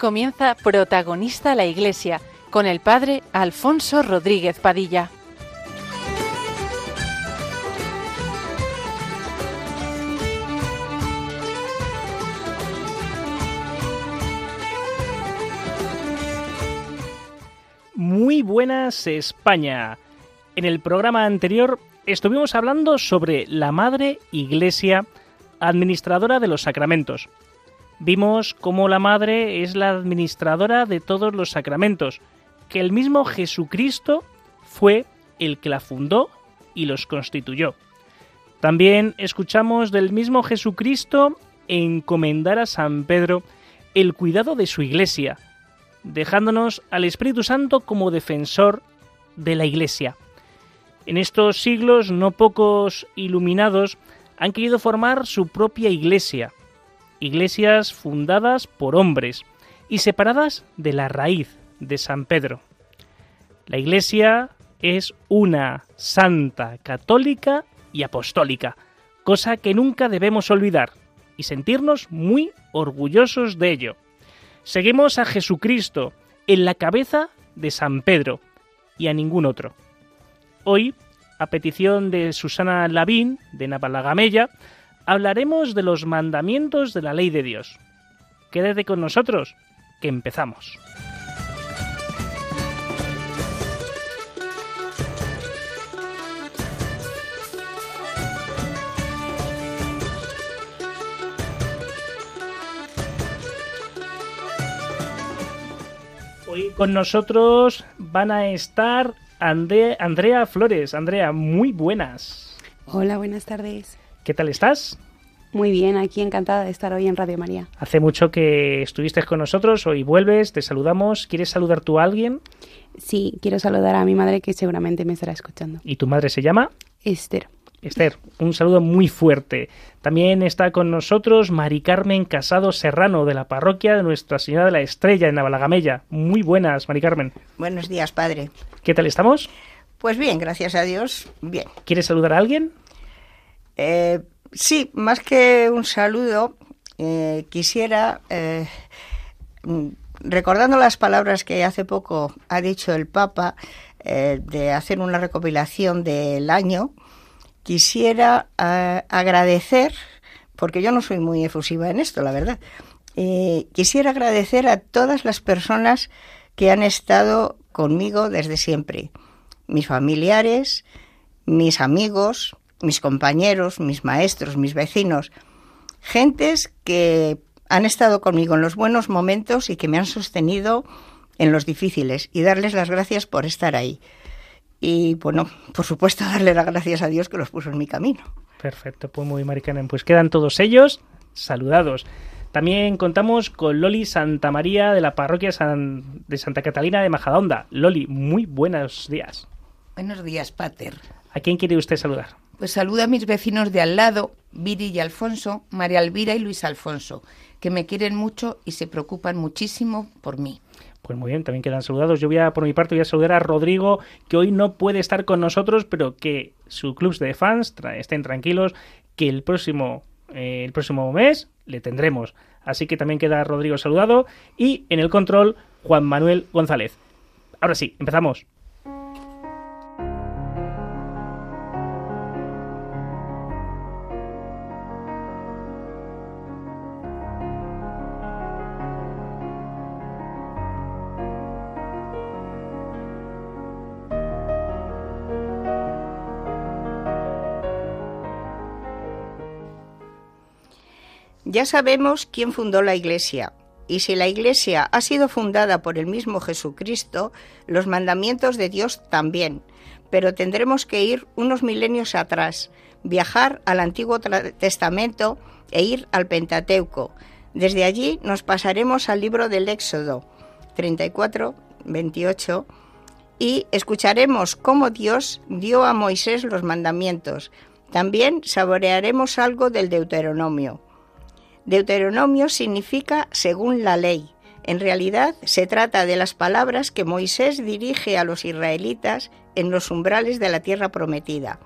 comienza Protagonista la Iglesia con el Padre Alfonso Rodríguez Padilla. Muy buenas España. En el programa anterior estuvimos hablando sobre la Madre Iglesia, administradora de los sacramentos. Vimos cómo la Madre es la administradora de todos los sacramentos, que el mismo Jesucristo fue el que la fundó y los constituyó. También escuchamos del mismo Jesucristo encomendar a San Pedro el cuidado de su iglesia, dejándonos al Espíritu Santo como defensor de la iglesia. En estos siglos no pocos iluminados han querido formar su propia iglesia, iglesias fundadas por hombres y separadas de la raíz de San Pedro. La iglesia es una santa, católica y apostólica, cosa que nunca debemos olvidar y sentirnos muy orgullosos de ello. Seguimos a Jesucristo en la cabeza de San Pedro y a ningún otro. Hoy, a petición de Susana Lavín, de Napalagamella, hablaremos de los mandamientos de la ley de Dios. Quédate con nosotros, que empezamos. Hoy con nosotros van a estar Andrea Flores. Andrea, muy buenas. Hola, buenas tardes. ¿Qué tal estás? Muy bien, aquí encantada de estar hoy en Radio María. Hace mucho que estuviste con nosotros, hoy vuelves, te saludamos. ¿Quieres saludar tú a alguien? Sí, quiero saludar a mi madre que seguramente me estará escuchando. ¿Y tu madre se llama? Esther. Esther, un saludo muy fuerte. También está con nosotros Mari Carmen Casado Serrano de la parroquia de Nuestra Señora de la Estrella en Navalagamella. Muy buenas, Mari Carmen. Buenos días, padre. ¿Qué tal estamos? Pues bien, gracias a Dios, bien. ¿Quieres saludar a alguien? Eh, sí, más que un saludo, eh, quisiera, eh, recordando las palabras que hace poco ha dicho el Papa, de hacer una recopilación del año, quisiera agradecer, porque yo no soy muy efusiva en esto, la verdad, quisiera agradecer a todas las personas que han estado conmigo desde siempre, mis familiares, mis amigos, mis compañeros, mis maestros, mis vecinos, gentes que han estado conmigo en los buenos momentos y que me han sostenido en los difíciles y darles las gracias por estar ahí. Y bueno, por supuesto darle las gracias a Dios que los puso en mi camino. Perfecto, pues muy maricanen. Pues quedan todos ellos saludados. También contamos con Loli Santa María de la parroquia de Santa Catalina de Majadahonda. Loli, muy buenos días. Buenos días, Pater. ¿A quién quiere usted saludar? Pues saluda a mis vecinos de al lado, Viri y Alfonso, María Elvira y Luis Alfonso, que me quieren mucho y se preocupan muchísimo por mí. Pues muy bien, también quedan saludados. Yo voy a, por mi parte, voy a saludar a Rodrigo, que hoy no puede estar con nosotros, pero que su club de fans estén tranquilos, que el próximo, eh, el próximo mes le tendremos. Así que también queda Rodrigo saludado y en el control Juan Manuel González. Ahora sí, empezamos. Ya sabemos quién fundó la Iglesia, y si la Iglesia ha sido fundada por el mismo Jesucristo, los mandamientos de Dios también. Pero tendremos que ir unos milenios atrás, viajar al Antiguo Testamento e ir al Pentateuco. Desde allí nos pasaremos al libro del Éxodo 34, 28 y escucharemos cómo Dios dio a Moisés los mandamientos. También saborearemos algo del Deuteronomio. Deuteronomio significa según la ley. En realidad se trata de las palabras que Moisés dirige a los israelitas en los umbrales de la tierra prometida.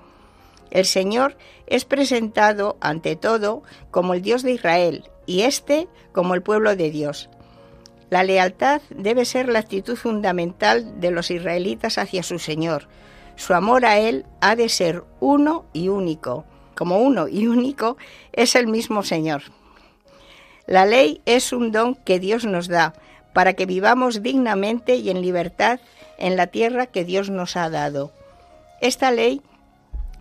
El Señor es presentado ante todo como el Dios de Israel y éste como el pueblo de Dios. La lealtad debe ser la actitud fundamental de los israelitas hacia su Señor. Su amor a Él ha de ser uno y único. Como uno y único es el mismo Señor. La ley es un don que Dios nos da para que vivamos dignamente y en libertad en la tierra que Dios nos ha dado. Esta ley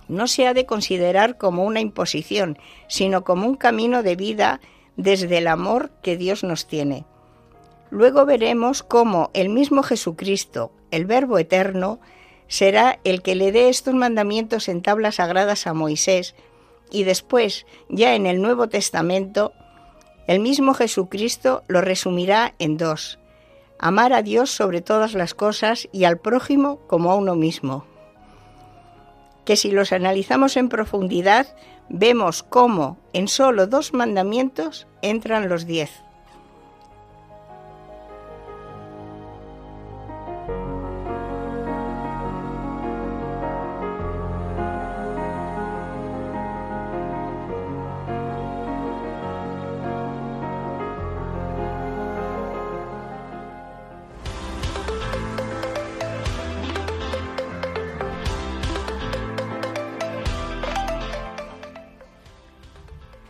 no se ha de considerar como una imposición, sino como un camino de vida desde el amor que Dios nos tiene. Luego veremos cómo el mismo Jesucristo, el Verbo eterno, será el que le dé estos mandamientos en tablas sagradas a Moisés y después, ya en el Nuevo Testamento, el mismo Jesucristo lo resumirá en dos, amar a Dios sobre todas las cosas y al prójimo como a uno mismo. Que si los analizamos en profundidad, vemos cómo en solo dos mandamientos entran los diez.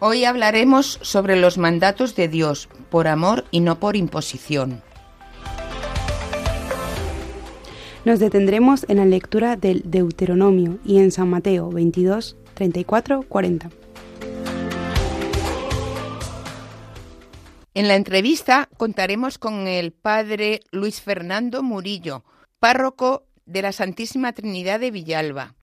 Hoy hablaremos sobre los mandatos de Dios, por amor y no por imposición. Nos detendremos en la lectura del Deuteronomio y en San Mateo 22, 34, 40. En la entrevista contaremos con el padre Luis Fernando Murillo, párroco de la Santísima Trinidad de Villalba.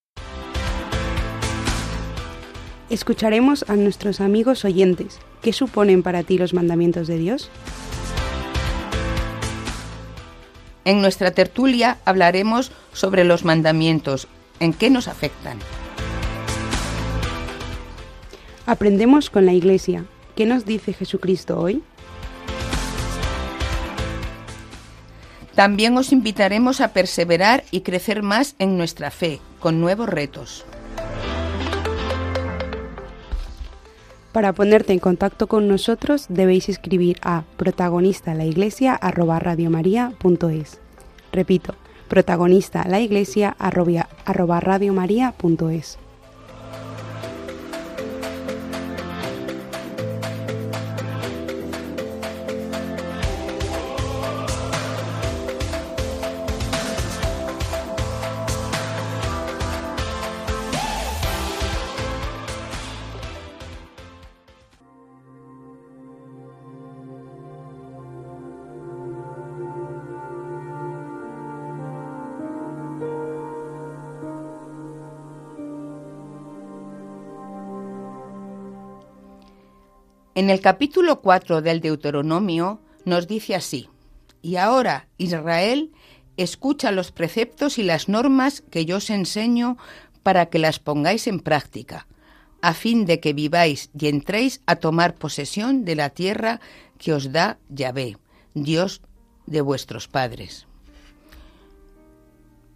Escucharemos a nuestros amigos oyentes. ¿Qué suponen para ti los mandamientos de Dios? En nuestra tertulia hablaremos sobre los mandamientos, en qué nos afectan. Aprendemos con la Iglesia. ¿Qué nos dice Jesucristo hoy? También os invitaremos a perseverar y crecer más en nuestra fe, con nuevos retos. Para ponerte en contacto con nosotros debéis escribir a protagonistalaiglesia@radiomaria.es. Repito, protagonistalaiglesia@radiomaria.es. En el capítulo 4 del Deuteronomio nos dice así, Y ahora, Israel, escucha los preceptos y las normas que yo os enseño para que las pongáis en práctica, a fin de que viváis y entréis a tomar posesión de la tierra que os da Yahvé, Dios de vuestros padres.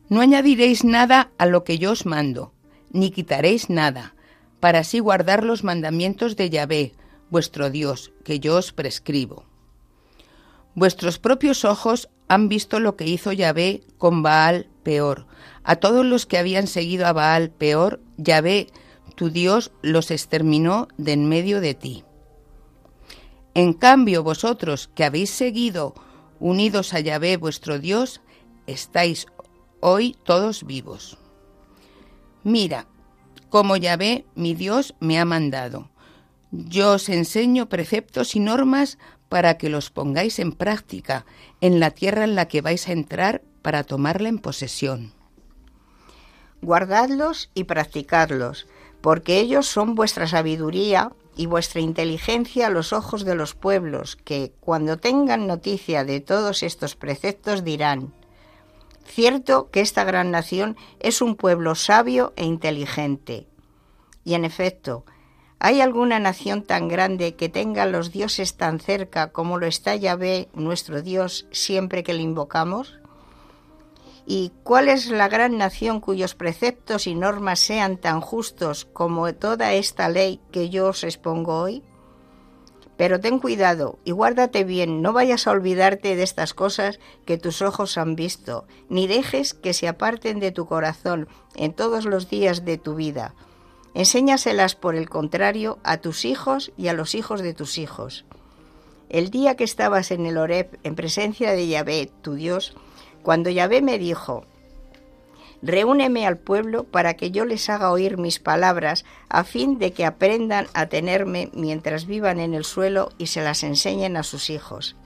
No añadiréis nada a lo que yo os mando, ni quitaréis nada, para así guardar los mandamientos de Yahvé, vuestro Dios, que yo os prescribo. Vuestros propios ojos han visto lo que hizo Yahvé con Baal peor. A todos los que habían seguido a Baal peor, Yahvé, tu Dios, los exterminó de en medio de ti. En cambio, vosotros que habéis seguido unidos a Yahvé vuestro Dios, estáis hoy todos vivos. Mira, como Yahvé, mi Dios, me ha mandado. Yo os enseño preceptos y normas para que los pongáis en práctica en la tierra en la que vais a entrar para tomarla en posesión. Guardadlos y practicadlos, porque ellos son vuestra sabiduría y vuestra inteligencia a los ojos de los pueblos, que, cuando tengan noticia de todos estos preceptos, dirán, Cierto que esta gran nación es un pueblo sabio e inteligente. Y en efecto, ¿Hay alguna nación tan grande que tenga los dioses tan cerca como lo está Yahvé, nuestro Dios, siempre que le invocamos? ¿Y cuál es la gran nación cuyos preceptos y normas sean tan justos como toda esta ley que yo os expongo hoy? Pero ten cuidado y guárdate bien, no vayas a olvidarte de estas cosas que tus ojos han visto, ni dejes que se aparten de tu corazón en todos los días de tu vida. Enséñaselas, por el contrario, a tus hijos y a los hijos de tus hijos. El día que estabas en el Oreb, en presencia de Yahvé, tu Dios, cuando Yahvé me dijo, Reúneme al pueblo para que yo les haga oír mis palabras, a fin de que aprendan a tenerme mientras vivan en el suelo y se las enseñen a sus hijos.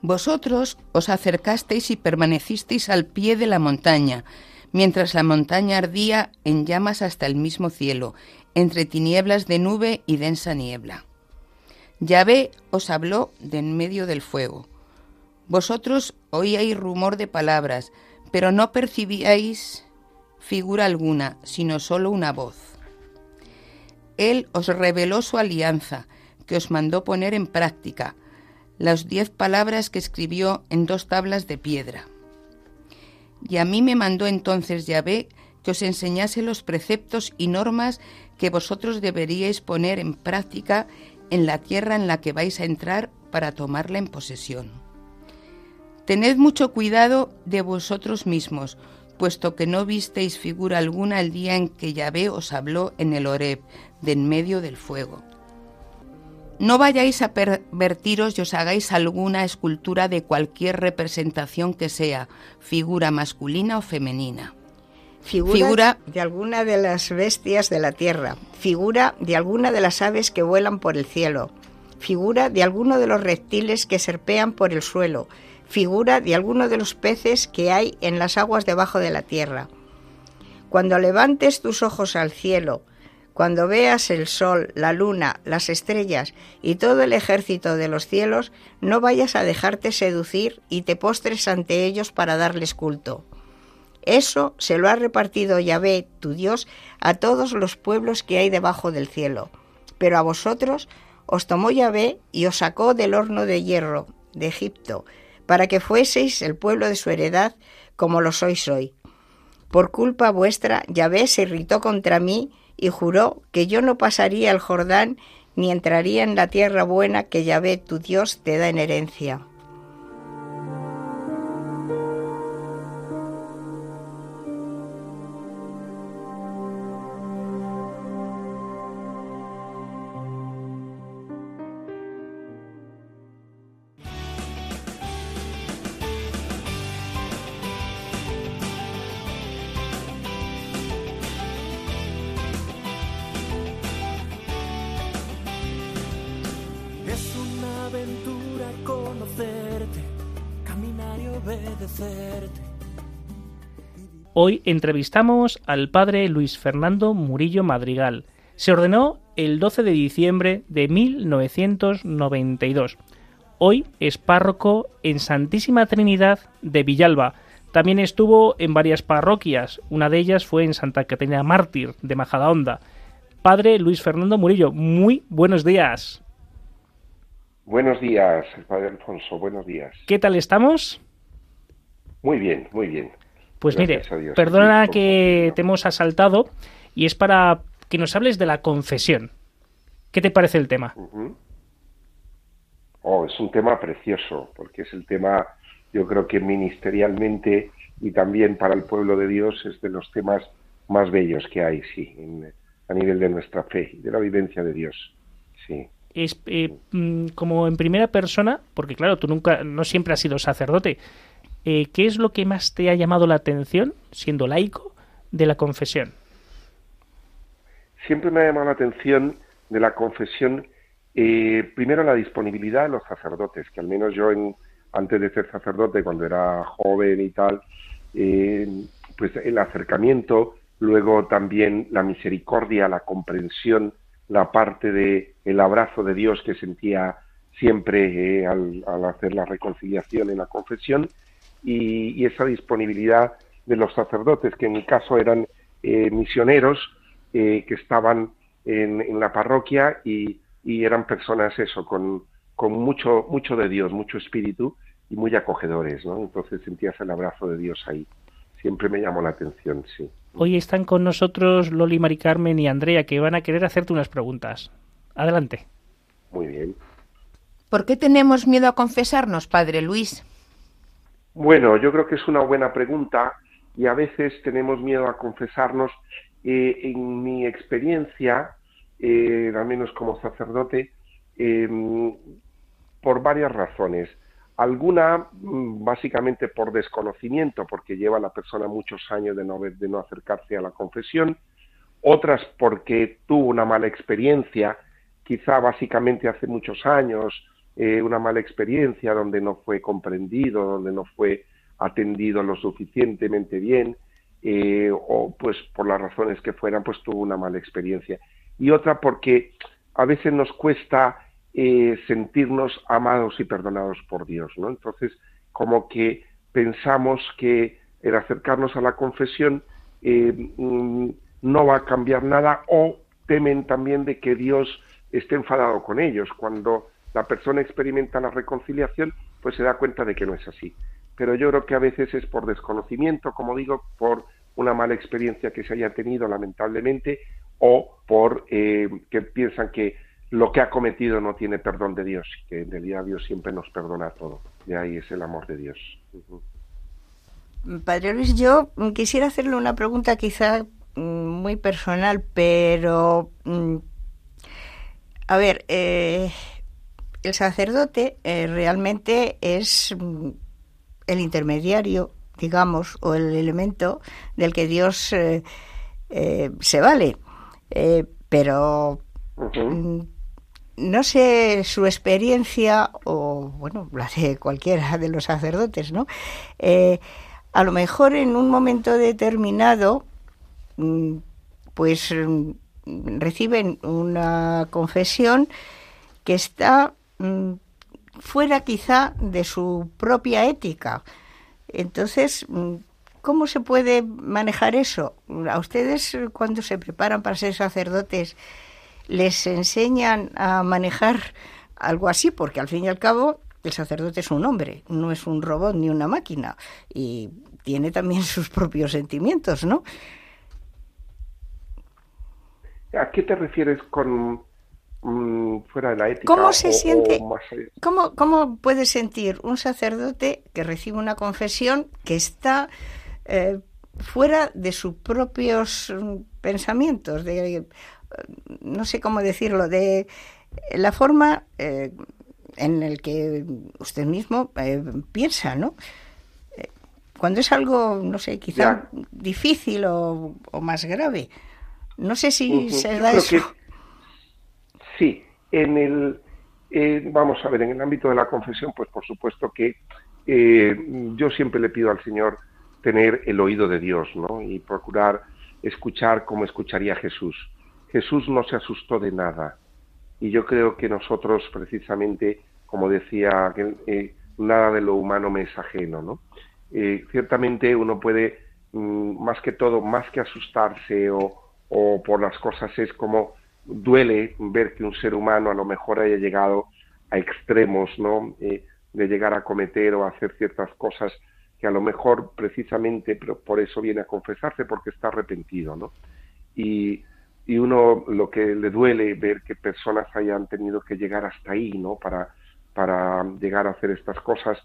Vosotros os acercasteis y permanecisteis al pie de la montaña, mientras la montaña ardía en llamas hasta el mismo cielo, entre tinieblas de nube y densa niebla. Yahvé os habló de en medio del fuego. Vosotros oíais rumor de palabras, pero no percibíais figura alguna, sino solo una voz. Él os reveló su alianza, que os mandó poner en práctica, las diez palabras que escribió en dos tablas de piedra. Y a mí me mandó entonces Yahvé que os enseñase los preceptos y normas que vosotros deberíais poner en práctica en la tierra en la que vais a entrar para tomarla en posesión. Tened mucho cuidado de vosotros mismos, puesto que no visteis figura alguna el día en que Yahvé os habló en el Horeb, de en medio del fuego. No vayáis a pervertiros y os hagáis alguna escultura de cualquier representación que sea, figura masculina o femenina. Figura, figura, de alguna de las bestias de la tierra, figura de alguna de las aves que vuelan por el cielo, figura de alguno de los reptiles que serpean por el suelo, figura de alguno de los peces que hay en las aguas debajo de la tierra. Cuando levantes tus ojos al cielo, cuando veas el sol, la luna, las estrellas y todo el ejército de los cielos, no vayas a dejarte seducir y te postres ante ellos para darles culto. Eso se lo ha repartido Yahvé, tu Dios, a todos los pueblos que hay debajo del cielo. Pero a vosotros os tomó Yahvé y os sacó del horno de hierro de Egipto, para que fueseis el pueblo de su heredad como lo sois hoy. Por culpa vuestra, Yahvé se irritó contra mí y juró que yo no pasaría el Jordán ni entraría en la tierra buena que Yahvé tu Dios te da en herencia. Hoy entrevistamos al padre Luis Fernando Murillo Madrigal. Se ordenó el 12 de diciembre de 1992. Hoy es párroco en Santísima Trinidad de Villalba. También estuvo en varias parroquias. Una de ellas fue en Santa Catarina Mártir de Majadahonda. Padre Luis Fernando Murillo, muy buenos días. Buenos días, padre Alfonso, buenos días. ¿Qué tal estamos? Muy bien, muy bien. Pues mire, perdona que te hemos asaltado y es para que nos hables de la confesión. ¿Qué te parece el tema? Oh, es un tema precioso, porque es el tema, yo creo que ministerialmente y también para el pueblo de Dios es de los temas más bellos que hay, sí, a nivel de nuestra fe y de la vivencia de Dios, sí. Es eh, mm, como en primera persona, porque claro, tú nunca, no siempre has sido sacerdote, eh, ¿qué es lo que más te ha llamado la atención, siendo laico, de la confesión? Siempre me ha llamado la atención de la confesión, eh, primero la disponibilidad de los sacerdotes, que al menos yo en, antes de ser sacerdote, cuando era joven y tal, eh, pues el acercamiento, luego también la misericordia, la comprensión, la parte de el abrazo de Dios que sentía siempre al, hacer la reconciliación en la confesión y, esa disponibilidad de los sacerdotes, que en mi caso eran eh, misioneros eh, que estaban en, la parroquia y, eran personas eso, con, con, mucho, mucho de Dios, mucho espíritu y muy acogedores, ¿no? Entonces sentías el abrazo de Dios ahí. Siempre me llamó la atención, sí. Hoy están con nosotros Loli, Mari Carmen y Andrea, que van a querer hacerte unas preguntas. Adelante. Muy bien. ¿Por qué tenemos miedo a confesarnos, Padre Luis? Bueno, yo creo que es una buena pregunta y a veces tenemos miedo a confesarnos. Eh, en mi experiencia, eh, al menos como sacerdote, em, por varias razones. Alguna mm, básicamente por desconocimiento, porque lleva la persona muchos años de no, de no acercarse a la confesión. Otras porque tuvo una mala experiencia, quizá básicamente hace muchos años, eh, una mala experiencia donde no fue comprendido, donde no fue atendido lo suficientemente bien, eh, o pues por las razones que fueran, pues tuvo una mala experiencia. Y otra porque a veces nos cuesta eh, sentirnos amados y perdonados por Dios, ¿no? Entonces, como que pensamos que el acercarnos a la confesión mm, no va a cambiar nada o temen también de que Dios esté enfadado con ellos. Cuando la persona experimenta la reconciliación, pues se da cuenta de que no es así. Pero yo creo que a veces es por desconocimiento, como digo, por una mala experiencia que se haya tenido lamentablemente o por eh, que piensan que lo que ha cometido no tiene perdón de Dios, que en realidad Dios siempre nos perdona todo. Y ahí es el amor de Dios. Padre Luis, yo quisiera hacerle una pregunta quizá mm, muy personal, pero mm, a ver, eh, el sacerdote eh, realmente es mm, el intermediario, digamos, o el elemento del que Dios eh, eh, se vale. pero mm, no sé su experiencia, o bueno, la de cualquiera de los sacerdotes, ¿no? a lo mejor en un momento determinado, mm, pues reciben una confesión que está fuera quizá de su propia ética. Entonces, mm, ¿cómo se puede manejar eso? A ustedes cuando se preparan para ser sacerdotes, les enseñan a manejar algo así, porque al fin y al cabo el sacerdote es un hombre, no es un robot ni una máquina, y tiene también sus propios sentimientos, ¿no? ¿A qué te refieres con Mm, fuera de la ética. ¿Cómo se siente? ¿cómo, ¿Cómo puede sentir un sacerdote que recibe una confesión que está eh, fuera de sus propios mm, pensamientos, de no sé cómo decirlo, de la forma eh, en el que usted mismo eh, piensa, ¿no? Cuando es algo, no sé, quizá difícil o, más grave. No sé si se da eso. Sí, en el, eh, vamos a ver, en el ámbito de la confesión, pues por supuesto que eh, yo siempre le pido al Señor tener el oído de Dios, ¿no? Y procurar escuchar como escucharía Jesús. Jesús no se asustó de nada. Y yo creo que nosotros, precisamente, como decía, eh, nada de lo humano me es ajeno, ¿no? ciertamente uno puede, mm, más que todo, más que asustarse o, o por las cosas, es como duele ver que un ser humano a lo mejor haya llegado a extremos, ¿no? Eh, de llegar a cometer o a hacer ciertas cosas que a lo mejor precisamente por eso viene a confesarse porque está arrepentido, ¿no? Y, y uno lo que le duele ver que personas hayan tenido que llegar hasta ahí, ¿no? Para, para llegar a hacer estas cosas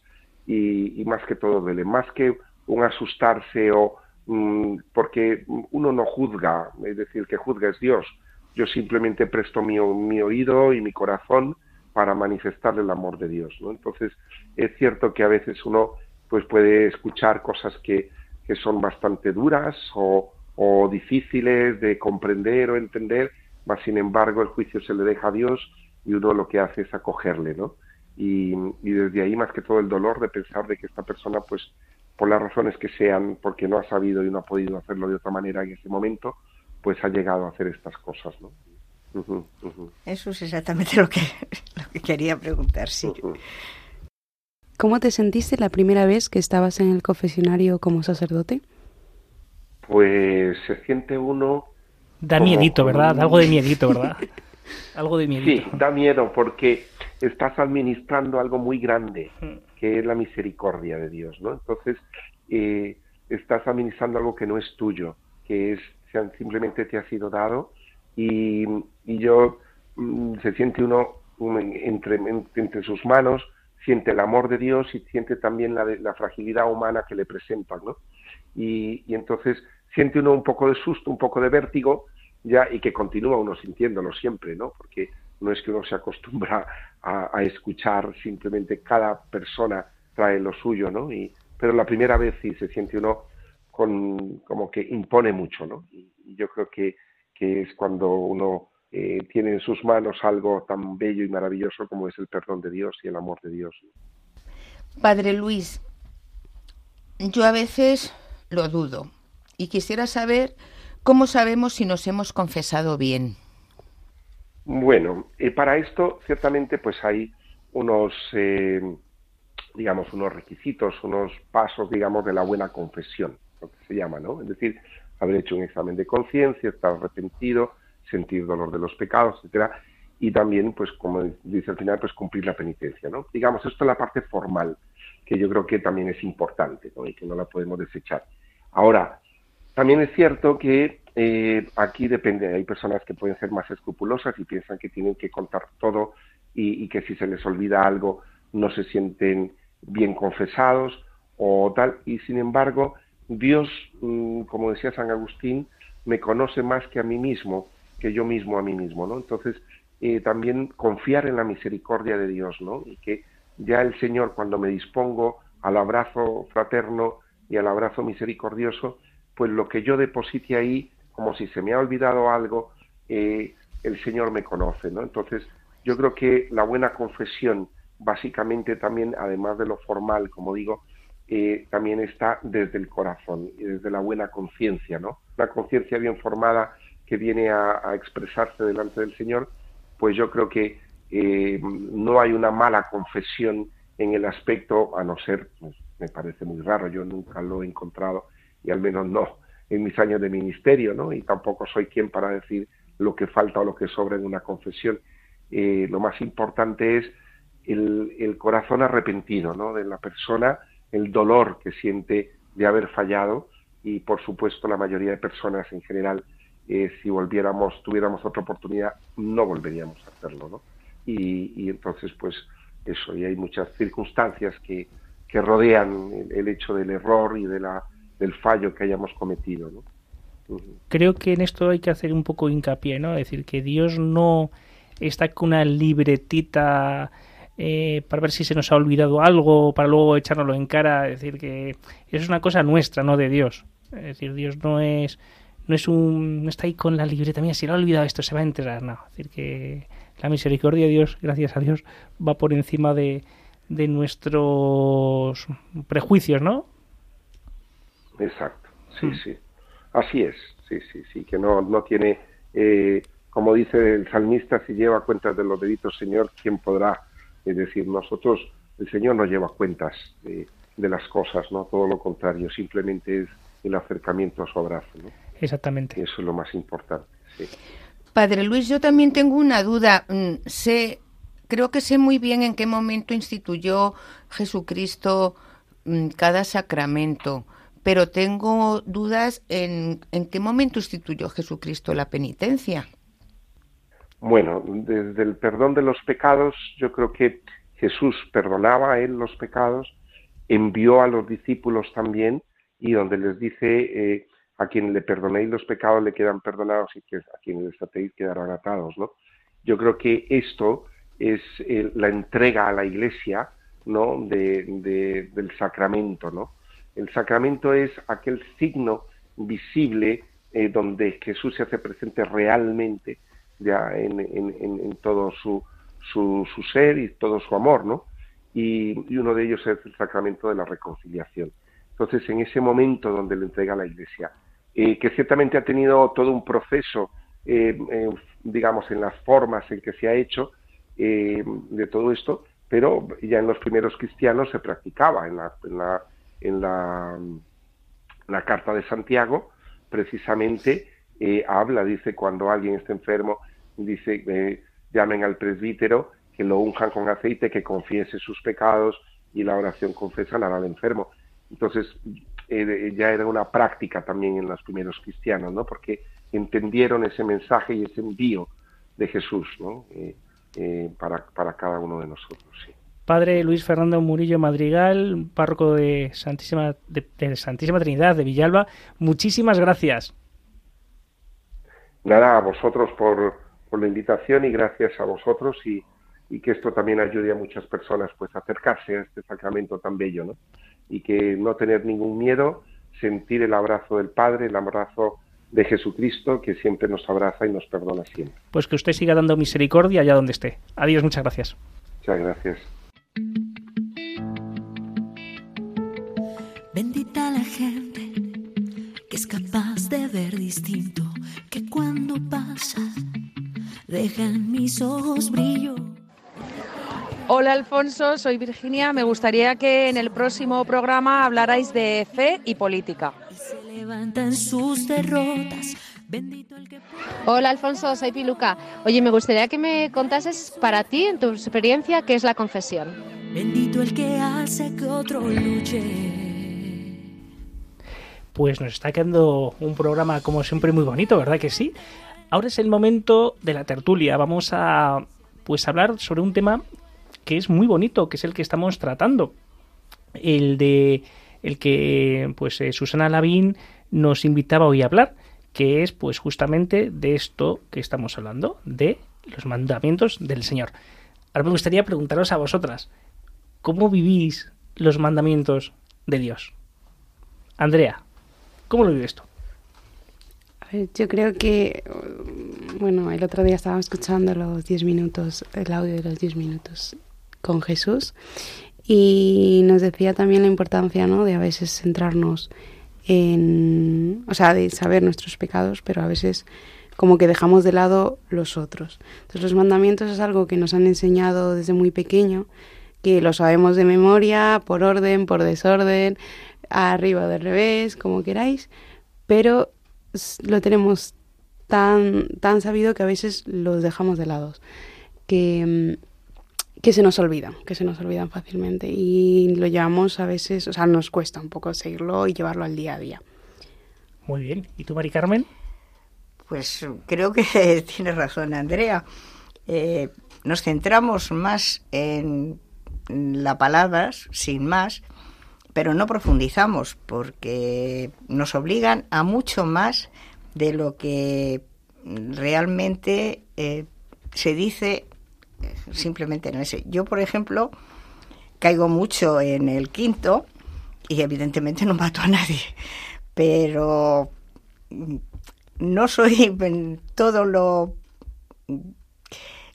y, y más que todo duele, más que un asustarse o mm, porque uno no juzga, es decir, que juzga es Dios, yo simplemente presto mi, mi oído y mi corazón para manifestarle el amor de Dios. ¿no? Entonces, es cierto que a veces uno pues, puede escuchar cosas que, que son bastante duras o, o, difíciles de comprender o entender, mas sin embargo el juicio se le deja a Dios y uno lo que hace es acogerle, ¿no? Y, y desde ahí más que todo el dolor de pensar de que esta persona, pues, por las razones que sean, porque no ha sabido y no ha podido hacerlo de otra manera en ese momento, pues ha llegado a hacer estas cosas, ¿no? Eso es exactamente lo que, lo que quería preguntar, sí. ¿Cómo te sentiste la primera vez que estabas en el confesionario como sacerdote? Pues se siente uno... Da miedito, ¿verdad? Algo de miedito, ¿verdad? algo de miedito. Sí, da miedo porque estás administrando algo muy grande, que es la misericordia de Dios, ¿no? Entonces, eh, estás administrando algo que no es tuyo, que es simplemente te ha sido dado y, yo mm, se siente uno entre, entre sus manos, siente el amor de Dios y siente también la, la fragilidad humana que le presentan, ¿no? Y, entonces siente uno un poco de susto, un poco de vértigo, ya, y que continúa uno sintiéndolo siempre, ¿no? Porque no es que uno se acostumbra a, escuchar simplemente cada persona trae lo suyo, ¿no? Y, pero la primera vez sí se siente uno con, como que impone mucho, ¿no? Y, yo creo que, que es cuando uno eh, tiene en sus manos algo tan bello y maravilloso como es el perdón de Dios y el amor de Dios. Padre Luis, yo a veces lo dudo y quisiera saber cómo sabemos si nos hemos confesado bien. Bueno, eh, para esto ciertamente pues hay unos, eh, digamos, unos requisitos, unos pasos, digamos, de la buena confesión, lo que se llama, ¿no? Es decir, haber hecho un examen de conciencia, estar arrepentido, sentir dolor de los pecados, etcétera, y también, pues, como dice al final, pues cumplir la penitencia, ¿no? Digamos, esto es la parte formal, que yo creo que también es importante, ¿no? Y que no la podemos desechar. Ahora, también es cierto que eh, aquí depende, hay personas que pueden ser más escrupulosas y piensan que tienen que contar todo y, y que si se les olvida algo no se sienten bien confesados o tal, y sin embargo, Dios, mm, como decía San Agustín, me conoce más que a mí mismo que yo mismo a mí mismo, ¿no? Entonces, eh, también confiar en la misericordia de Dios, ¿no? Y que ya el Señor, cuando me dispongo al abrazo fraterno y al abrazo misericordioso, pues lo que yo deposite ahí, como si se me ha olvidado algo, eh, el Señor me conoce, ¿no? Entonces, yo creo que la buena confesión, básicamente también, además de lo formal, como digo, eh, también está desde el corazón y desde la buena conciencia, ¿no? Una conciencia bien formada que viene a, expresarse delante del Señor, pues yo creo que eh, no hay una mala confesión en el aspecto, a no ser, pues, me parece muy raro, yo nunca lo he encontrado, y al menos no en mis años de ministerio, ¿no? Y tampoco soy quien para decir lo que falta o lo que sobra en una confesión. Eh, lo más importante es el, el, corazón arrepentido, ¿no? De la persona, el dolor que siente de haber fallado y, por supuesto, la mayoría de personas en general eh, si volviéramos, tuviéramos otra oportunidad, no volveríamos a hacerlo, ¿no? Y, entonces, pues eso, y hay muchas circunstancias que, que rodean el, hecho del error y de la, del fallo que hayamos cometido, ¿no? Creo que en esto hay que hacer un poco hincapié, ¿no? Decir, que Dios no está con una libretita eh, para ver si se nos ha olvidado algo, para luego echárnoslo en cara. Es decir, que es una cosa nuestra, no de Dios. Es decir, Dios no es no es un no está ahí con la libreta mía si lo ha olvidado esto se va a enterar no es decir que la misericordia de Dios gracias a Dios va por encima de, de nuestros prejuicios no exacto sí mm. sí así es sí sí sí que no no tiene eh, como dice el salmista si lleva cuentas de los delitos Señor quién podrá es decir nosotros el Señor no lleva cuentas de, de las cosas no todo lo contrario simplemente es el acercamiento a su abrazo ¿no? Exactamente. eso es lo más importante. Padre Luis, yo también tengo una duda. Mm, sé, creo que sé muy bien en qué momento instituyó Jesucristo mm, cada sacramento, pero tengo dudas en, en qué momento instituyó Jesucristo la penitencia. Bueno, desde el perdón de los pecados, yo creo que Jesús perdonaba a él los pecados, envió a los discípulos también, y donde les dice, eh, a quien le perdonéis los pecados le quedan perdonados y que a quien les atéis quedarán atados, ¿no? Yo creo que esto es eh, la entrega a la Iglesia, ¿no? De, del sacramento, ¿no? El sacramento es aquel signo visible eh, donde Jesús se hace presente realmente ya en, en, todo su, su, su, ser y todo su amor, ¿no? Y, uno de ellos es el sacramento de la reconciliación. Entonces, en ese momento donde le entrega la Iglesia eh, que ciertamente ha tenido todo un proceso, eh, eh, digamos, en las formas en que se ha hecho de todo esto, pero ya en los primeros cristianos se practicaba en la, en la, en la, la Carta de Santiago, precisamente habla, dice, cuando alguien está enfermo, dice, llamen al presbítero, que lo unjan con aceite, que confiese sus pecados y la oración confesan al enfermo. Entonces, eh, ya era una práctica también en los primeros cristianos, ¿no? Porque entendieron ese mensaje y ese envío de Jesús, ¿no? Eh, eh, para, para cada uno de nosotros. Sí. Padre Luis Fernando Murillo Madrigal, párroco de Santísima, de, Santísima Trinidad de Villalba, muchísimas gracias. Nada, a vosotros por, por la invitación y gracias a vosotros y, y, que esto también ayude a muchas personas pues a acercarse a este sacramento tan bello, ¿no? Y que no tener ningún miedo, sentir el abrazo del Padre, el abrazo de Jesucristo que siempre nos abraza y nos perdona siempre. Pues que usted siga dando misericordia allá donde esté. Adiós, muchas gracias. Muchas gracias. Bendita la gente que es capaz de ver distinto, que cuando pasa dejan mis ojos brillo. Hola Alfonso, soy Virginia. Me gustaría que en el próximo programa hablarais de fe y política. se levantan sus derrotas. Bendito el que... Hola Alfonso, soy Piluca. Oye, me gustaría que me contases para ti, en tu experiencia, qué es la confesión. Bendito el que hace que otro luche. Pues nos está quedando un programa como siempre muy bonito, ¿verdad que sí? Ahora es el momento de la tertulia. Vamos a pues hablar sobre un tema que es muy bonito, que es el que estamos tratando. El de el que pues eh, Susana Lavín nos invitaba hoy a hablar, que es pues justamente de esto que estamos hablando, de los mandamientos del Señor. Ahora me gustaría preguntaros a vosotras, ¿cómo vivís los mandamientos de Dios? Andrea, ¿cómo lo vives tú? Yo creo que, bueno, el otro día estaba escuchando los 10 minutos, el audio de los 10 minutos con Jesús y nos decía también la importancia, ¿no? De a veces centrarnos en, o sea, de saber nuestros pecados, pero a veces como que dejamos de lado los otros. Entonces los mandamientos es algo que nos han enseñado desde muy pequeño, que lo sabemos de memoria, por orden, por desorden, arriba o de revés, como queráis, pero lo tenemos tan, tan sabido que a veces los dejamos de lado. Que, mm, que se nos olvidan, que se nos olvidan fácilmente y lo llevamos a veces, o sea, nos cuesta un poco seguirlo y llevarlo al día a día. Muy bien. ¿Y tú, Mari Carmen? Pues creo que tiene razón Andrea. Eh, nos centramos más en la palabra, sin más, pero no profundizamos porque nos obligan a mucho más de lo que realmente eh, se dice simplemente en ese. Yo, por ejemplo, caigo mucho en el quinto y evidentemente no mato a nadie, pero no soy todo lo,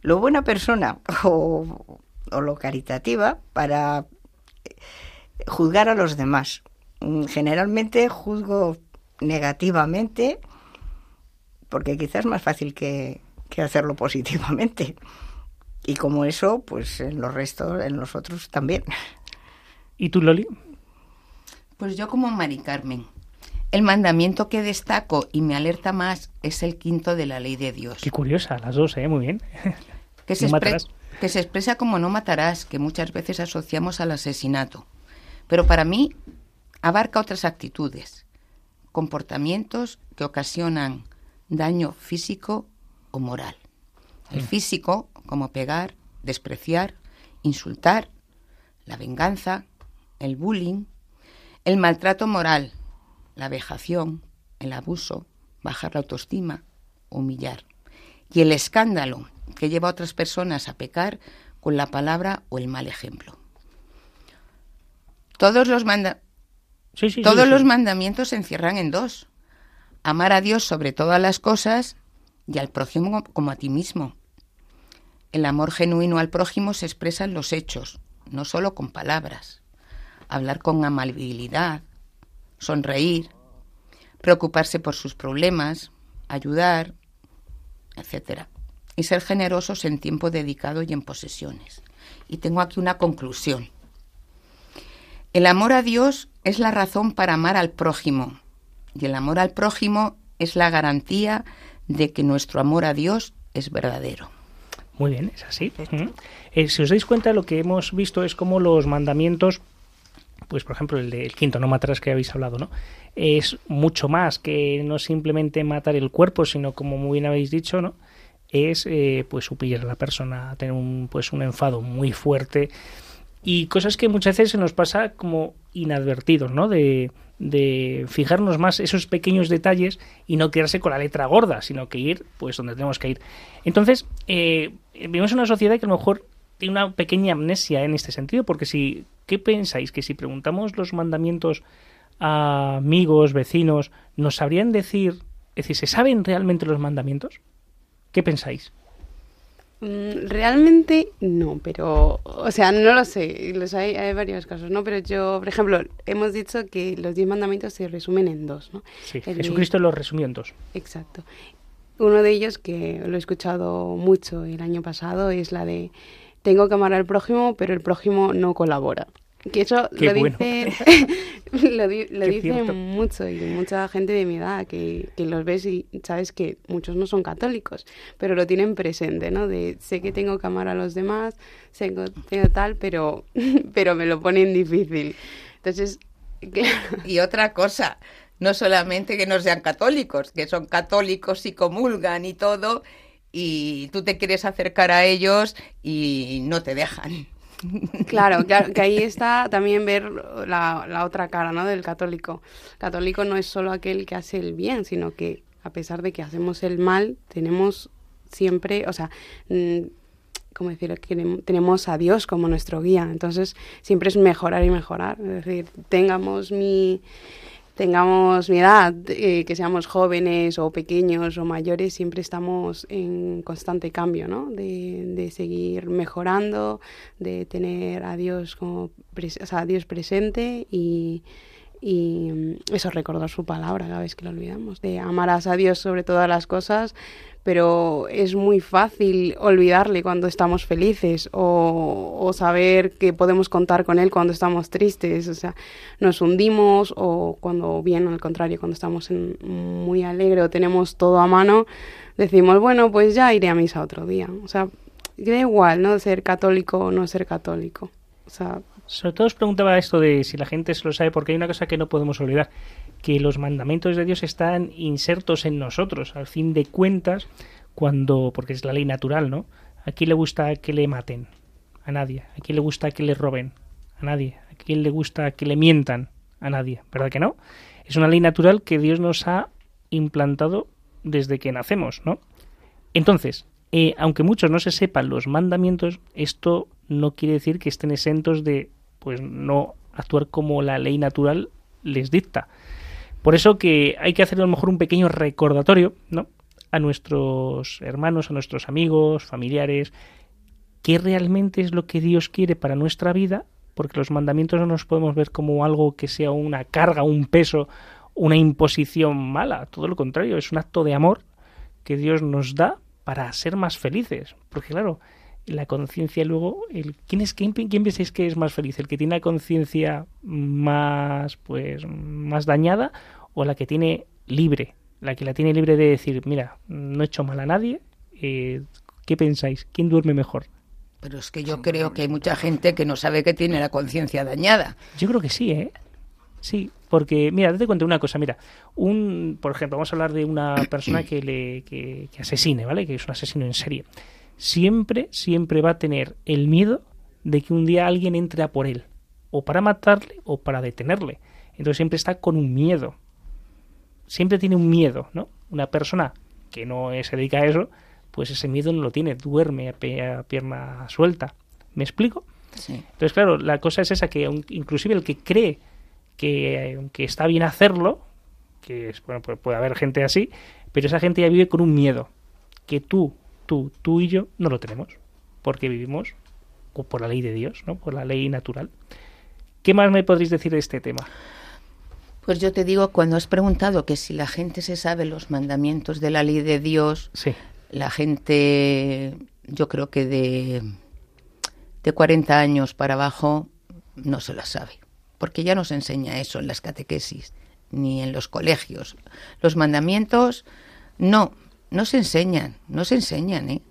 lo buena persona o, o lo caritativa para juzgar a los demás. Generalmente juzgo negativamente porque quizás es más fácil que, que hacerlo positivamente. Y como eso, pues en los restos, en los otros también. ¿Y tú, Loli? Pues yo como Mari Carmen. El mandamiento que destaco y me alerta más es el quinto de la ley de Dios. Qué curiosa, las dos, ¿eh? Muy bien. Que se, que se expresa como no matarás, que muchas veces asociamos al asesinato. Pero para mí abarca otras actitudes, comportamientos que ocasionan daño físico o moral. El mm. físico como pegar, despreciar, insultar, la venganza, el bullying, el maltrato moral, la vejación, el abuso, bajar la autoestima, humillar. Y el escándalo que lleva a otras personas a pecar con la palabra o el mal ejemplo. Todos los, Todos los mandamientos se encierran en dos. Amar a Dios sobre todas las cosas y al prójimo como a ti mismo. El amor genuino al prójimo se expresa en los hechos, no solo con palabras. Hablar con amabilidad, sonreír, preocuparse por sus problemas, ayudar, etc. Y ser generosos en tiempo dedicado y en posesiones. Y tengo aquí una conclusión. El amor a Dios es la razón para amar al prójimo. Y el amor al prójimo es la garantía de que nuestro amor a Dios es verdadero. Muy bien, es así. Eh, si os dais cuenta, lo que hemos visto es como los mandamientos, pues por ejemplo el quinto, no matarás que habéis hablado, ¿no? Es mucho más que no simplemente matar el cuerpo, sino como muy bien habéis dicho, ¿no? es eh, pues suplir a la persona, tener un, pues un enfado muy fuerte y cosas que muchas veces se nos pasa como inadvertidos, ¿no? De, de fijarnos más esos pequeños detalles y no quedarse con la letra gorda, sino que ir pues donde tenemos que ir. Entonces, eh, vivimos en una sociedad que a lo mejor tiene una pequeña amnesia en este sentido, porque si, ¿qué pensáis? Que si preguntamos los mandamientos a amigos, vecinos, ¿nos sabrían decir, es decir, ¿se saben realmente los mandamientos? ¿Qué pensáis? Mm, Realmente no, pero, o sea, no lo sé, los hay, hay varios casos, ¿no? Pero yo, por ejemplo, hemos dicho que los diez mandamientos se resumen en dos, ¿no? Sí, El de- Jesucristo los resumió en dos. Exacto. Uno de ellos, que lo he escuchado mucho el año pasado, es la de tengo que amar al prójimo, pero el prójimo no colabora. Que eso Qué lo bueno. dice, lo, di- lo Qué dicen cierto. mucho y mucha gente de mi edad que, que los ves y sabes que muchos no son católicos, pero lo tienen presente, ¿no? De sé que tengo que amar a los demás, sé que tengo tal, pero, pero me lo ponen difícil. Entonces, Y otra cosa, no solamente que no sean católicos, que son católicos y comulgan y todo, y tú te quieres acercar a ellos y no te dejan. Claro, que ahí está también ver la, otra cara, ¿no? Del católico. Católico no es solo aquel que hace el bien, sino que a pesar de que hacemos el mal, tenemos siempre, o sea, mm. Que tenem- tenemos a Dios como nuestro guía. Entonces, siempre es mejorar y mejorar. Es decir, tengamos mi tengamos mi edad, eh, que seamos jóvenes o pequeños o mayores, siempre estamos en constante cambio, ¿no? De, de seguir mejorando, de tener a Dios como o sea, a Dios presente y, y mm, eso, recordar su palabra cada vez que lo olvidamos, de amarás a Dios sobre todas las cosas, pero es muy fácil olvidarle cuando estamos felices o, o saber que podemos contar con él cuando estamos tristes, o sea, nos hundimos o cuando bien al contrario, cuando estamos en- muy alegre o tenemos todo a mano, decimos, bueno, pues ya iré a misa otro día, o sea, da igual, ¿no? Ser católico o no ser católico, o sea, Sobre todo os preguntaba esto de si la gente se lo sabe, porque hay una cosa que no podemos olvidar, que los mandamientos de Dios están insertos en nosotros, al fin de cuentas, cuando, porque es la ley natural, ¿no? ¿A quién le gusta que le maten? A nadie. ¿A quién le gusta que le roben? A nadie. ¿A quién le gusta que le mientan? A nadie. ¿Verdad que no? Es una ley natural que Dios nos ha implantado desde que nacemos, ¿no? Entonces, eh, aunque muchos no se sepan los mandamientos, esto no quiere decir que estén exentos de pues no actuar como la ley natural les dicta. Por eso que hay que hacer a lo mejor un pequeño recordatorio, ¿no? A nuestros hermanos, a nuestros amigos, familiares, qué realmente es lo que Dios quiere para nuestra vida, porque los mandamientos no nos podemos ver como algo que sea una carga, un peso, una imposición mala, todo lo contrario, es un acto de amor que Dios nos da para ser más felices, porque claro, la conciencia luego, el, ¿quién es quién, quién pensáis que es más feliz? ¿El que tiene la conciencia más pues más dañada o la que tiene libre? La que la tiene libre de decir, mira, no he hecho mal a nadie, eh, ¿qué pensáis? ¿Quién duerme mejor? Pero es que yo creo que hay mucha gente que no sabe que tiene la conciencia dañada. Yo creo que sí, ¿eh? Sí, porque, mira, te cuento una cosa, mira, un, por ejemplo, vamos a hablar de una persona que le que, que asesine, ¿vale? Que es un asesino en serie. Siempre, siempre va a tener el miedo de que un día alguien entre a por él, o para matarle o para detenerle. Entonces siempre está con un miedo. Siempre tiene un miedo, ¿no? Una persona que no se dedica a eso, pues ese miedo no lo tiene, duerme a, pierna suelta. ¿Me explico? Sí. Entonces, claro, la cosa es esa, que inclusive el que cree que, eh, que está bien hacerlo, que es, bueno, pues puede haber gente así, pero esa gente ya vive con un miedo, que tú, tú, tú y yo no lo tenemos, porque vivimos por la ley de Dios, ¿no? Por la ley natural. ¿Qué más me podréis decir de este tema? Pues yo te digo, cuando has preguntado que si la gente se sabe los mandamientos de la ley de Dios, Sí. la gente, yo creo que de, de 40 años para abajo no se la sabe, porque ya no se enseña eso en las catequesis ni en los colegios. Los mandamientos no, no se enseñan, no se enseñan, ¿eh?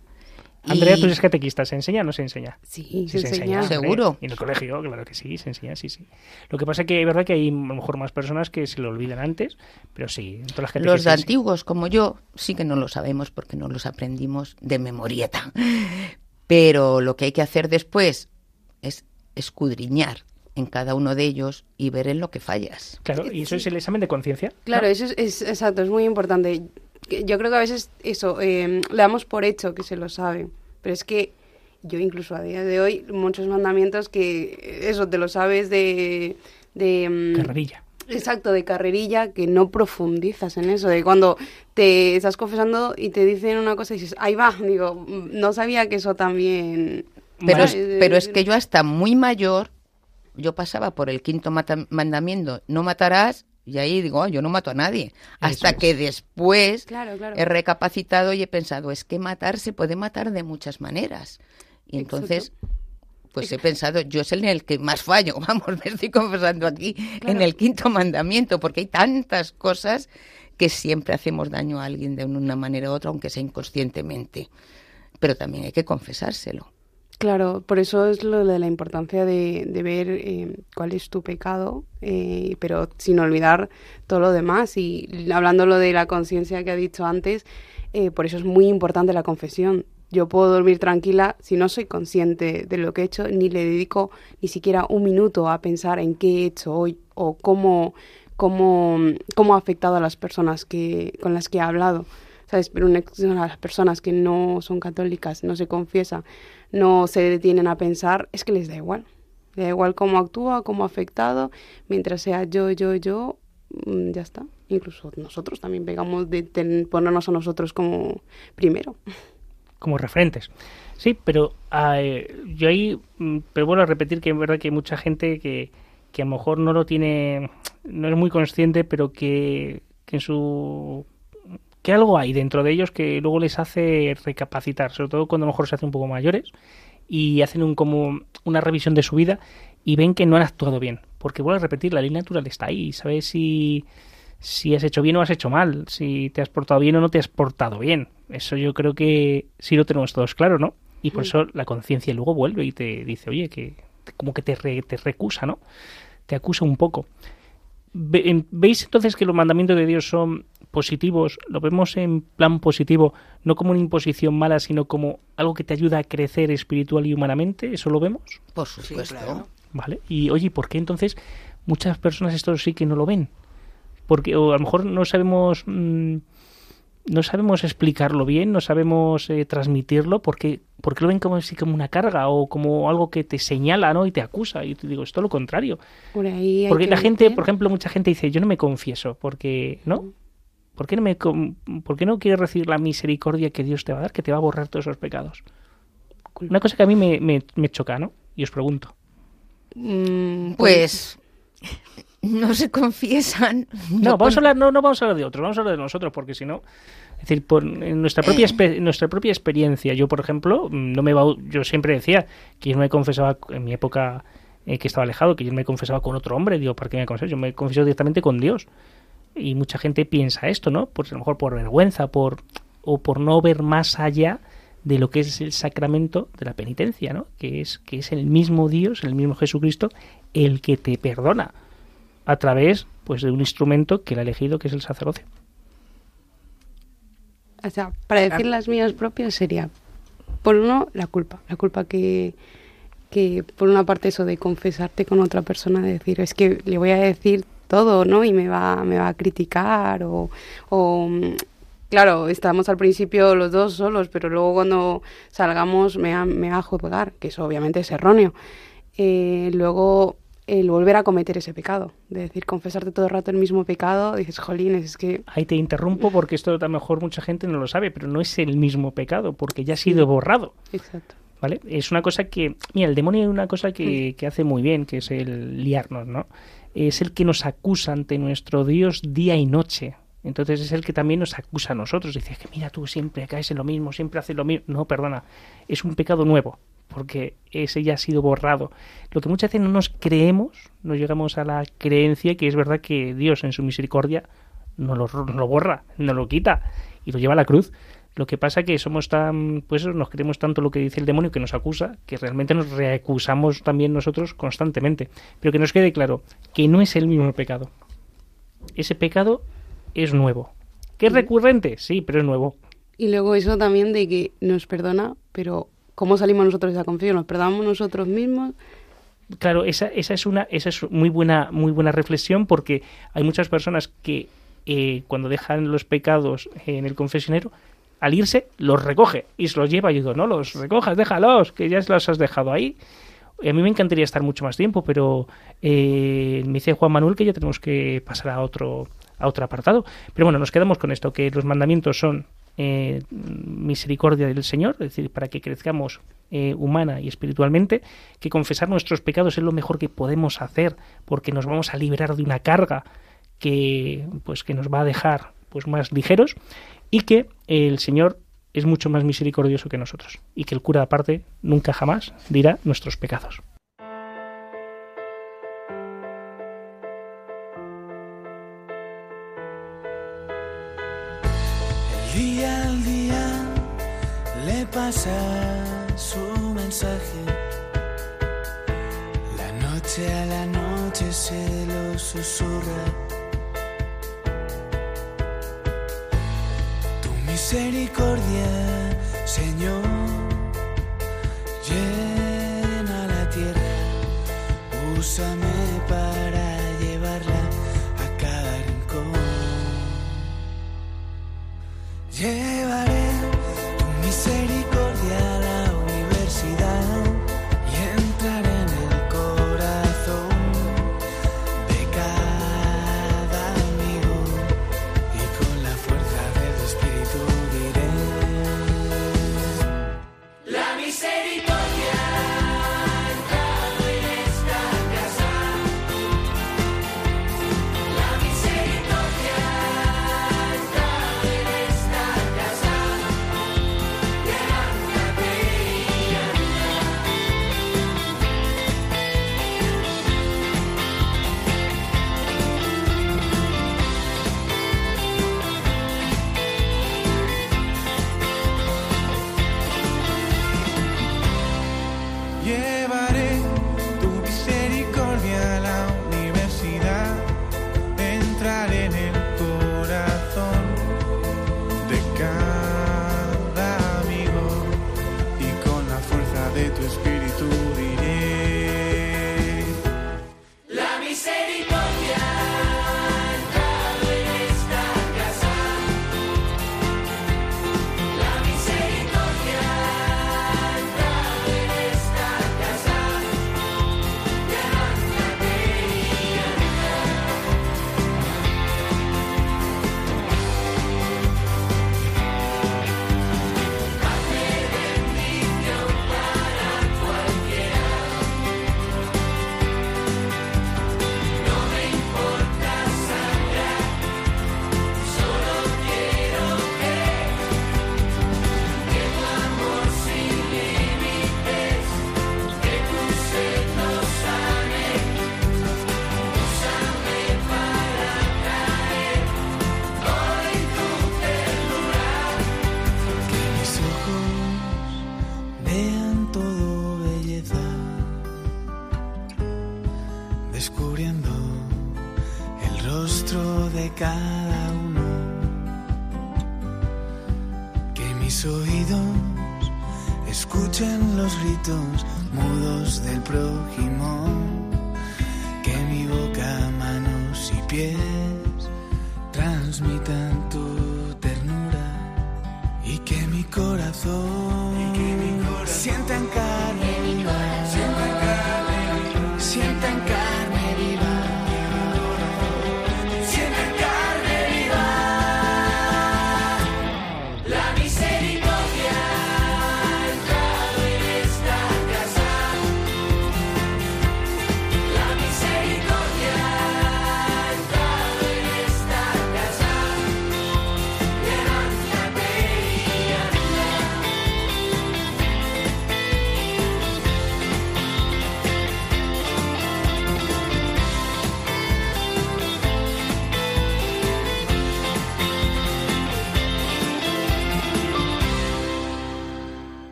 Andrea, Y- tú eres catequista, ¿se enseña o no se enseña? Sí, Sí, se enseña. Seguro. Y en el colegio, claro que sí, se enseña, sí, sí. Lo que pasa es que es verdad que hay a lo mejor más personas que se lo olvidan antes, pero sí, en todas las catequesis, Los de sí. antiguos, como yo, sí que no lo sabemos porque no los aprendimos de memorieta. Pero lo que hay que hacer después es escudriñar en cada uno de ellos y ver en lo que fallas. Claro, y eso es el examen de conciencia. ¿no? Claro, eso es, es- exacto, es muy importante. Yo creo que a veces eso, eh, le damos por hecho que se lo sabe, pero es que yo incluso a día de hoy, muchos mandamientos que eh, eso te lo sabes de... de mm, Carrerilla. Exacto, de carrerilla, que no profundizas en eso, de cuando te estás confesando y te dicen una cosa y dices, ahí va, digo, mm, no sabía que eso también... Pero, es, pero es que yo hasta muy mayor, yo pasaba por el quinto mandamiento, no matarás, y ahí digo, "Ah, yo no mato a nadie. Hasta es. que después Claro, claro. he recapacitado y he pensado, es que matar se puede matar de muchas maneras. Y entonces, pues he pensado, yo es en el que más fallo, vamos, me estoy confesando aquí, en el quinto mandamiento, porque hay tantas cosas que siempre hacemos daño a alguien de una manera u otra, aunque sea inconscientemente. Pero también hay que confesárselo. Claro, por eso es lo de la importancia de, de ver eh, cuál es tu pecado, eh, pero sin olvidar todo lo demás. Y hablando lo de la conciencia que ha dicho antes, eh, por eso es muy importante la confesión. Yo puedo dormir tranquila si no soy consciente de lo que he hecho, ni le dedico ni siquiera un minuto a pensar en qué he hecho hoy o cómo, cómo, cómo ha afectado a las personas que, con las que he hablado. ¿Sabes? Pero una, las personas que no son católicas, no se confiesan, no se detienen a pensar, es que les da igual. Da igual cómo actúa, cómo ha afectado, mientras sea yo, yo, yo, mm, ya está. Incluso nosotros también pegamos de ponernos a nosotros como primero. como referentes. Sí, pero eh, yo ahí, mm, pero vuelvo a repetir que es verdad que hay mucha gente que, que a lo mejor no lo tiene, no es muy consciente, pero que, que en su que algo hay dentro de ellos que luego les hace recapacitar, sobre todo cuando a lo mejor se hacen un poco mayores y hacen un como una revisión de su vida y ven que no han actuado bien. Porque vuelvo a repetir, la ley natural está ahí, sabes si si has hecho bien o has hecho mal, si te has portado bien o no te has portado bien. Eso yo creo que sí lo tenemos todos claro, ¿no? Y por eso la conciencia luego vuelve y te dice, oye, que como que te, re- te recusa, ¿no? Te acusa un poco. Ve- ¿Veis entonces que los mandamientos de Dios son positivos? Lo vemos en plan positivo, no como una imposición mala, sino como algo que te ayuda a crecer espiritual y humanamente. ¿Eso lo vemos? Por supuesto. ¿Vale? Y oye, ¿por qué entonces muchas personas esto sí que no lo ven? Porque o a lo mejor no sabemos mm, no sabemos explicarlo bien, no sabemos eh, transmitirlo, porque, porque lo ven como así como una carga o como algo que te señala, ¿no? Y te acusa. Y te digo, es todo lo contrario. Por ahí Porque que la gente, meter- por ejemplo, mucha gente dice, yo no me confieso, porque, ¿no? ¿Por qué no, me, ¿Por qué no quieres recibir la misericordia que Dios te va a dar, que te va a borrar todos esos pecados? Una cosa que a mí me, me, me choca, ¿no? Y os pregunto. Mm, Pues no se confiesan. No, vamos a hablar, no, no vamos a hablar de otros, vamos a hablar de nosotros, porque si no, es decir, por en nuestra propia en nuestra propia experiencia, yo por ejemplo, mm, no me yo siempre decía que yo no me confesaba en mi época eh, que estaba alejado, que yo no me confesaba con otro hombre, digo, ¿para qué me confieso? Yo me confieso directamente con Dios. Y mucha gente piensa esto, ¿no? Pues a lo mejor por vergüenza, por o por no ver más allá de lo que es el sacramento de la penitencia, ¿no? Que es que es el mismo Dios, el mismo Jesucristo, el que te perdona a través pues de un instrumento que él ha elegido que es el sacerdocio. O sea, para decir las mías propias sería, por uno, la culpa. La culpa que, que, por una parte, eso de confesarte con otra persona, de decir, es que le voy a decir todo, ¿no? Y me va, me va a criticar o... o Claro, estamos al principio los dos solos, pero luego cuando salgamos me va, me va a juzgar, que eso obviamente es erróneo. Eh, luego el volver a cometer ese pecado, de decir, confesarte todo el rato el mismo pecado, dices, jolines, es que Ahí te interrumpo porque esto a lo mejor mucha gente no lo sabe, pero no es el mismo pecado porque ya ha sido borrado. Exacto. ¿Vale? Es una cosa que, mira, el demonio hay una cosa que, que hace muy bien, que es el liarnos, ¿no? Es el que nos acusa ante nuestro Dios día y noche. Entonces es el que también nos acusa a nosotros. Dice que mira, tú siempre caes en lo mismo, siempre haces lo mismo. No, perdona, es un pecado nuevo, porque ese ya ha sido borrado. Lo que muchas veces no nos creemos, no llegamos a la creencia que es verdad que Dios en su misericordia no lo, no lo borra, no lo quita y lo lleva a la cruz. Lo que pasa que somos tan, pues nos creemos tanto lo que dice el demonio que nos acusa, que realmente nos reacusamos también nosotros constantemente. Pero que nos quede claro que no es el mismo pecado. Ese pecado es nuevo. ¿Que es recurrente? Sí, pero es nuevo. Y luego eso también de que nos perdona, pero ¿cómo salimos nosotros de esa? ¿Nos perdonamos nosotros mismos? Claro, esa, esa es una esa es muy buena muy buena reflexión porque hay muchas personas que eh, cuando dejan los pecados en el confesionero al irse los recoge y se los lleva. y digo, no los recojas, déjalos, que ya los has dejado ahí. a mí me encantaría estar mucho más tiempo, pero eh, me dice Juan Manuel que ya tenemos que pasar a otro, a otro apartado. Pero bueno, nos quedamos con esto, que los mandamientos son eh, misericordia del Señor, es decir, para que crezcamos eh, humana y espiritualmente, que confesar nuestros pecados es lo mejor que podemos hacer, porque nos vamos a liberar de una carga que, pues, que nos va a dejar pues, más ligeros y que el Señor es mucho más misericordioso que nosotros y que el cura aparte nunca jamás dirá nuestros pecados. Pasa su mensaje. La noche a la noche se lo susurra misericordia, Señor, llena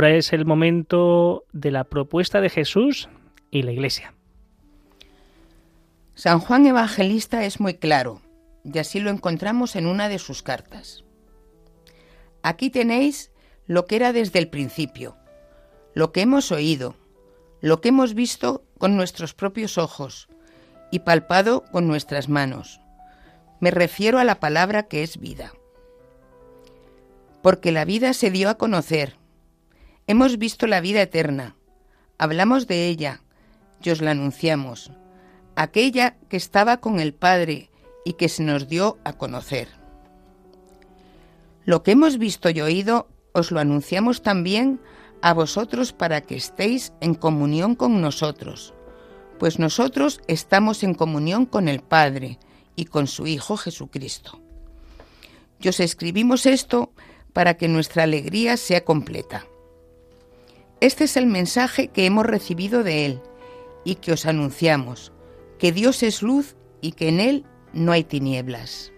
Ahora es el momento de la propuesta de Jesús y la Iglesia. San Juan Evangelista es muy claro, y así lo encontramos en una de sus cartas. Aquí tenéis lo que era desde el principio, lo que hemos oído, lo que hemos visto con nuestros propios ojos y palpado con nuestras manos. Me refiero a la palabra que es vida. Porque la vida se dio a conocer. Hemos visto la vida eterna. Hablamos de ella y os la anunciamos. Aquella que estaba con el Padre y que se nos dio a conocer. Lo que hemos visto y oído os lo anunciamos también a vosotros para que estéis en comunión con nosotros, pues nosotros estamos en comunión con el Padre y con su Hijo Jesucristo. Y os escribimos esto para que nuestra alegría sea completa. Este es el mensaje que hemos recibido de Él y que os anunciamos, que Dios es luz y que en Él no hay tinieblas.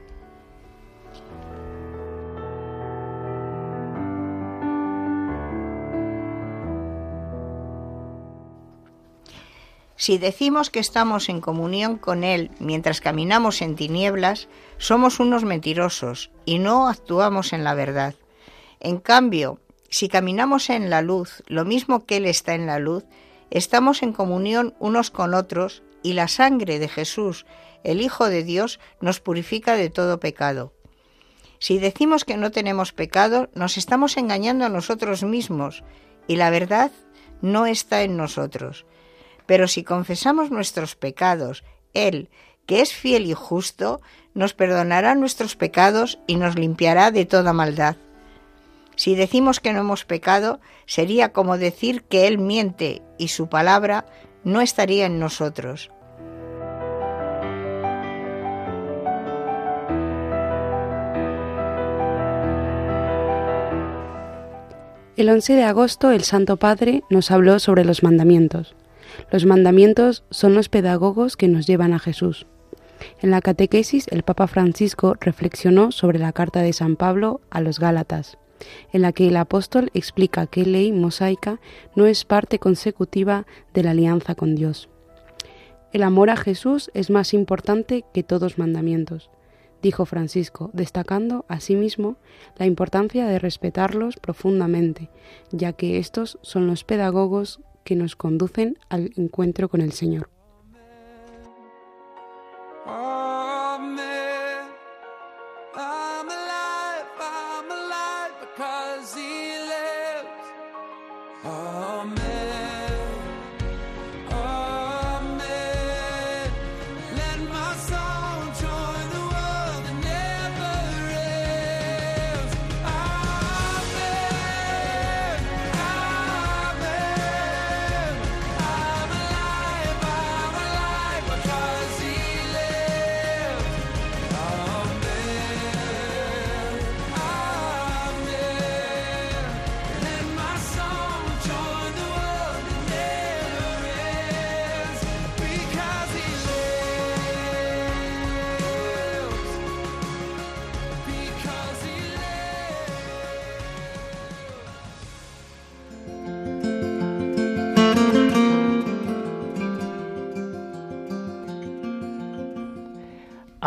Si decimos que estamos en comunión con Él mientras caminamos en tinieblas, somos unos mentirosos y no actuamos en la verdad. En cambio, si caminamos en la luz, lo mismo que Él está en la luz, estamos en comunión unos con otros y la sangre de Jesús, el Hijo de Dios, nos purifica de todo pecado. Si decimos que no tenemos pecado, nos estamos engañando a nosotros mismos y la verdad no está en nosotros. Pero si confesamos nuestros pecados, Él, que es fiel y justo, nos perdonará nuestros pecados y nos limpiará de toda maldad. Si decimos que no hemos pecado, sería como decir que Él miente y su palabra no estaría en nosotros. El 11 de agosto el Santo Padre nos habló sobre los mandamientos. Los mandamientos son los pedagogos que nos llevan a Jesús. En la catequesis el Papa Francisco reflexionó sobre la carta de San Pablo a los Gálatas, en la que el apóstol explica que ley mosaica no es parte consecutiva de la alianza con Dios. El amor a Jesús es más importante que todos mandamientos, dijo Francisco, destacando asimismo la importancia de respetarlos profundamente, ya que estos son los pedagogos que nos conducen al encuentro con el Señor. Because he lives. Amen.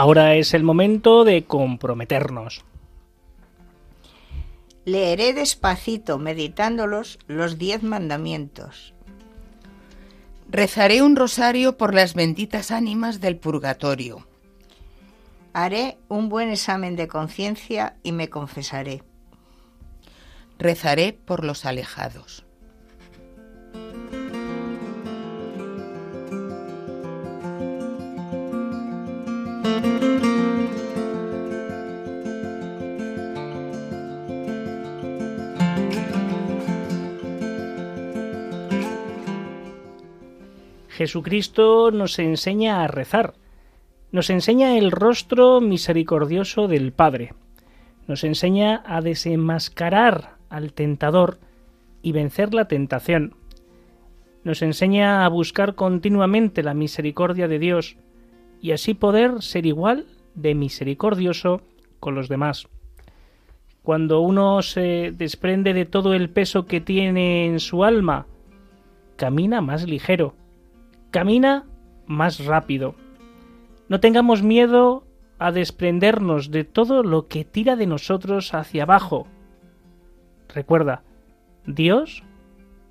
Ahora es el momento de comprometernos. Leeré despacito, meditándolos, los diez mandamientos. Rezaré un rosario por las benditas ánimas del purgatorio. Haré un buen examen de conciencia y me confesaré. Rezaré por los alejados. Jesucristo nos enseña a rezar, nos enseña el rostro misericordioso del Padre, nos enseña a desenmascarar al tentador y vencer la tentación, nos enseña a buscar continuamente la misericordia de Dios y así poder ser igual de misericordioso con los demás. cuando uno se desprende de todo el peso que tiene en su alma, camina más ligero, camina más rápido. No tengamos miedo a desprendernos de todo lo que tira de nosotros hacia abajo. Recuerda, Dios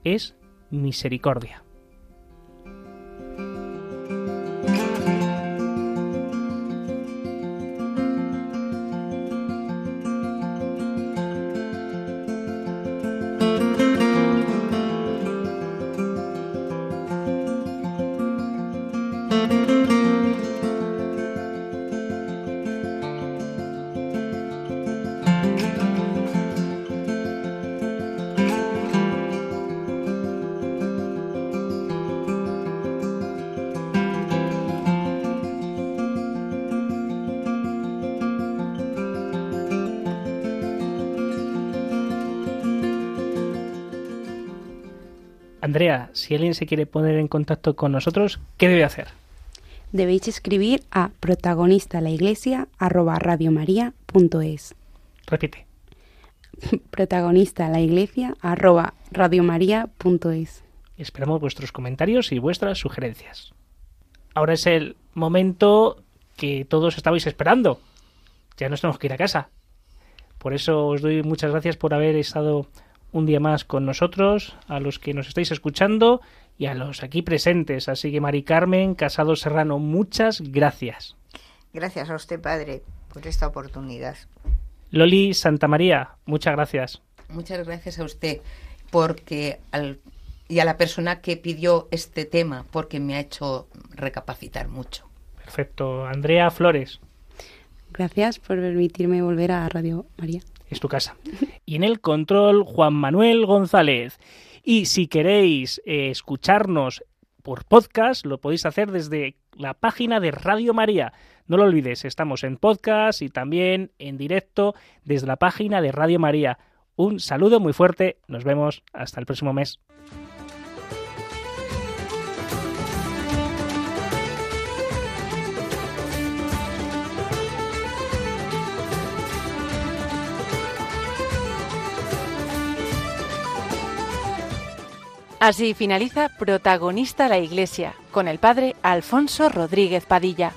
es misericordia. Si alguien se quiere poner en contacto con nosotros, ¿qué debe hacer? Debéis escribir a protagonista la iglesia arroba radiomaria.es. Repite. protagonista la iglesia arroba radiomaria.es. Esperamos vuestros comentarios y vuestras sugerencias. Ahora es el momento que todos estabais esperando. Ya nos tenemos que ir a casa. Por eso os doy muchas gracias por haber estado un día más con nosotros, a los que nos estáis escuchando y a los aquí presentes. Así que Mari Carmen, Casado Serrano, muchas gracias. Gracias a usted, padre, por esta oportunidad. Loli Santa María, muchas gracias. Muchas gracias a usted porque al, y a la persona que pidió este tema porque me ha hecho recapacitar mucho. Perfecto. Andrea Flores, Gracias por permitirme volver a Radio María. Es tu casa. Y en el control, Juan Manuel González. Y si queréis eh, escucharnos por podcast, lo podéis hacer desde la página de Radio María. No lo olvides, estamos en podcast y también en directo desde la página de Radio María. Un saludo muy fuerte, nos vemos hasta el próximo mes. Así finaliza Protagonista la Iglesia con el padre Alfonso Rodríguez Padilla.